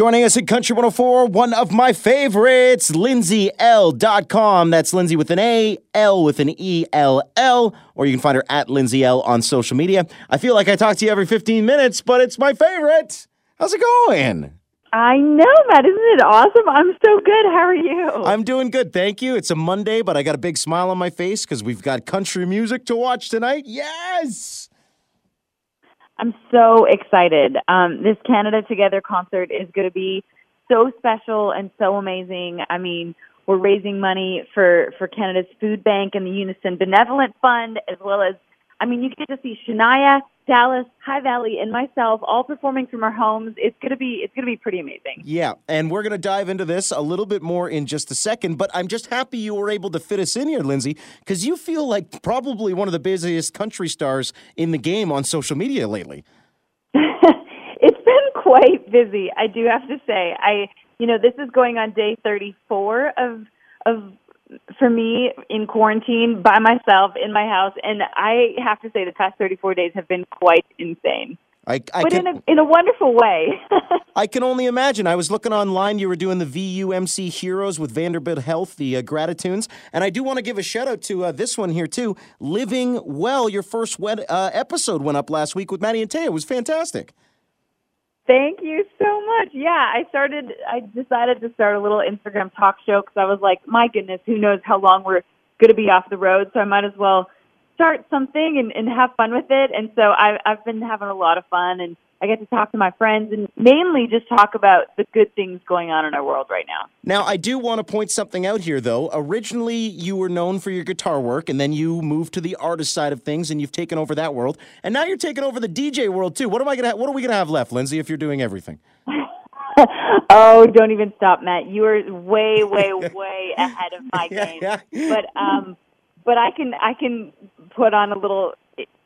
Joining us at Country 104, one of my favorites, LindsayEll.com. That's Lindsay with an A, L with an E, L L, or you can find her at Lindsay Ell on social media. I feel like I talk to you every 15 minutes, but it's my favorite. How's it going? I know, Matt. Isn't it awesome? I'm so good. How are you? I'm doing good, thank you. It's a Monday, but I got a big smile on my face because we've got country music to watch tonight. Yes! I'm so excited. Um, this Canada Together concert is going to be so special and so amazing. I mean, we're raising money for, for Canada's Food Bank and the Unison Benevolent Fund, as well as, I mean, you get to see Shania, Dallas, High Valley, and myself all performing from our homes. It's gonna be it's gonna be pretty amazing. Yeah, and we're gonna dive into this a little bit more in just a second. But I'm just happy you were able to fit us in here, Lindsay, because you feel like probably one of the busiest country stars in the game on social media lately. it's been quite busy, I do have to say. I you know this is going on day 34 of of for me in quarantine by myself in my house, and I have to say the past 34 days have been quite insane. I, I but can, in a in a wonderful way. I can only imagine. I was looking online. You were doing the VUMC Heroes with Vanderbilt Health, the uh, Gratitunes, and I do want to give a shout out to uh, this one here too. Living Well, your first wed- uh, episode went up last week with Maddie and Tae. It was fantastic. Thank you so much. Yeah, I started. I decided to start a little Instagram talk show because I was like, my goodness, who knows how long we're going to be off the road? So I might as well start something and, and have fun with it. And so I, I've been having a lot of fun, and I get to talk to my friends and mainly just talk about the good things going on in our world right now. Now, I do want to point something out here, though. Originally, you were known for your guitar work, and then you moved to the artist side of things, and you've taken over that world. And now you're taking over the DJ world too. What am I gonna? What are we gonna have left, Lindsay? If you're doing everything. oh, don't even stop, Matt. You are way, way, way ahead of my Yeah, game. yeah. But um, but I can I can put on a little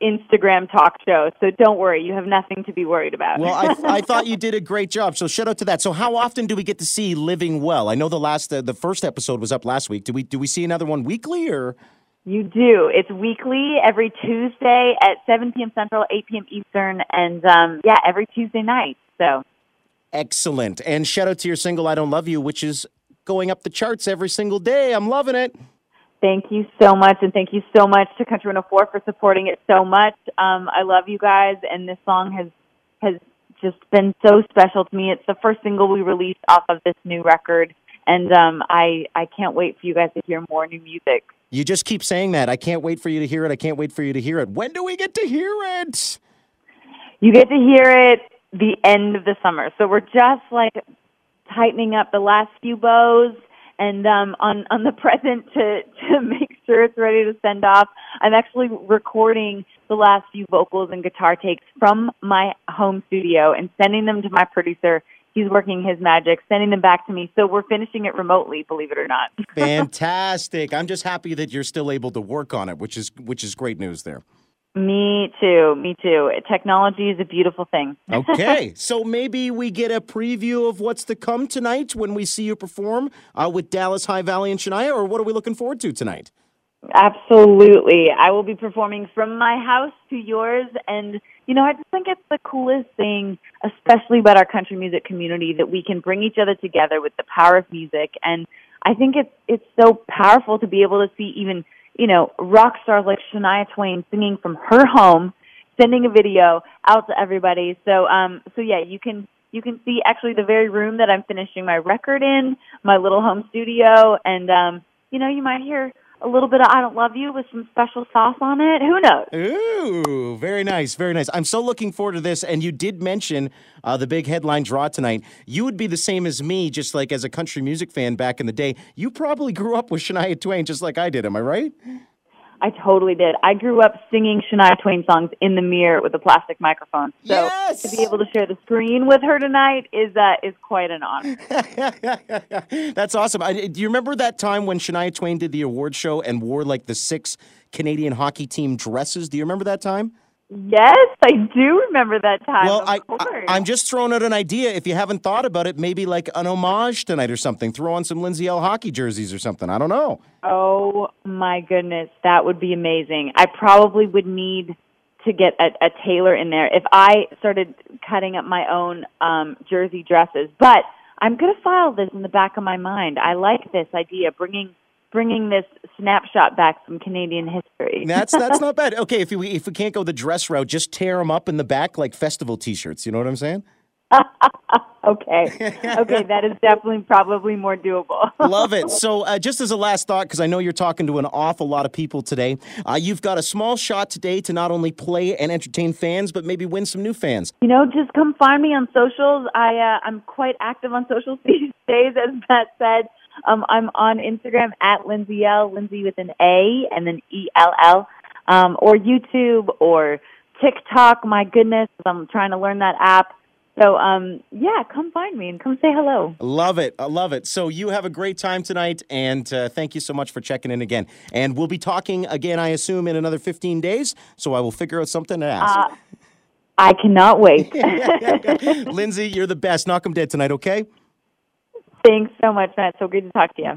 Instagram talk show. So don't worry, you have nothing to be worried about. Well, I, I thought you did a great job. So shout out to that. So how often do we get to see Living Well? I know the last uh, the first episode was up last week. Do we do we see another one weekly or? you do. It's weekly, every Tuesday at 7 p.m. Central, 8 p.m. Eastern, and um, yeah, every Tuesday night. So Excellent. And shout out to your single "I Don't Love You," which is going up the charts every single day. I'm loving it. Thank you so much, and thank you so much to Country 104 for supporting it so much. Um, I love you guys, and this song has has just been so special to me. It's the first single we released off of this new record, and um, I I can't wait for you guys to hear more new music. You just keep saying that. I can't wait for you to hear it. I can't wait for you to hear it. When do we get to hear it? You get to hear it the end of the summer, so we're just like tightening up the last few bows and um, on on the present to to make sure it's ready to send off. I'm actually recording the last few vocals and guitar takes from my home studio and sending them to my producer. He's working his magic, sending them back to me. So we're finishing it remotely, believe it or not. Fantastic. I'm just happy that you're still able to work on it, which is which is great news there. Me too. Me too. Technology is a beautiful thing. Okay, so maybe we get a preview of what's to come tonight when we see you perform uh, with Dallas High Valley and Shania, or what are we looking forward to tonight? Absolutely. I will be performing from my house to yours. And, you know, I just think it's the coolest thing, especially about our country music community, that we can bring each other together with the power of music. And I think it's, it's so powerful to be able to see even, you know, rock stars like Shania Twain singing from her home, sending a video out to everybody. So, um, so yeah, you can, you can see actually the very room that I'm finishing my record in, my little home studio. And, um, you know, you might hear a little bit of I Don't Love You with some special sauce on it. Who knows? Ooh, very nice, very nice. I'm so looking forward to this. And you did mention uh, the big headline draw tonight. You would be the same as me, just like as a country music fan back in the day. You probably grew up with Shania Twain, just like I did. Am I right? I totally did. I grew up singing Shania Twain songs in the mirror with a plastic microphone. So Yes! to be able to share the screen with her tonight is uh, is quite an honor. That's awesome. I, do you remember that time when Shania Twain did the award show and wore like the six Canadian hockey team dresses? Do you remember that time? Yes, I do remember that time. Well, of I, course. I, am just throwing out an idea. If you haven't thought about it, maybe like an homage tonight or something. Throw on some Lindsay Ell hockey jerseys or something. I don't know. Oh my goodness, that would be amazing. I probably would need to get a, a tailor in there if I started cutting up my own um, jersey dresses. But I'm going to file this in the back of my mind. I like this idea, bringing bringing this snapshot back from Canadian history. That's that's not bad. Okay, if we if we can't go the dress route, just tear them up in the back like festival T-shirts. You know what I'm saying? okay. Okay, that is definitely probably more doable. Love it. So, uh, just as a last thought, because I know you're talking to an awful lot of people today, uh, you've got a small shot today to not only play and entertain fans, but maybe win some new fans. You know, just come find me on socials. I uh, I'm quite active on socials these days, as Matt said. Um, I'm on Instagram at Lindsay Ell, Lindsay with an A and then E L L, um, or YouTube or TikTok. My goodness, I'm trying to learn that app. So, um, yeah, come find me and come say hello. Love it. I love it. So, you have a great time tonight, and uh, thank you so much for checking in again. And we'll be talking again, I assume, in another 15 days. So, I will figure out something to ask. Uh, I cannot wait. Lindsay, you're the best. Knock 'em dead tonight, okay? Thanks so much, Matt. So good to talk to you.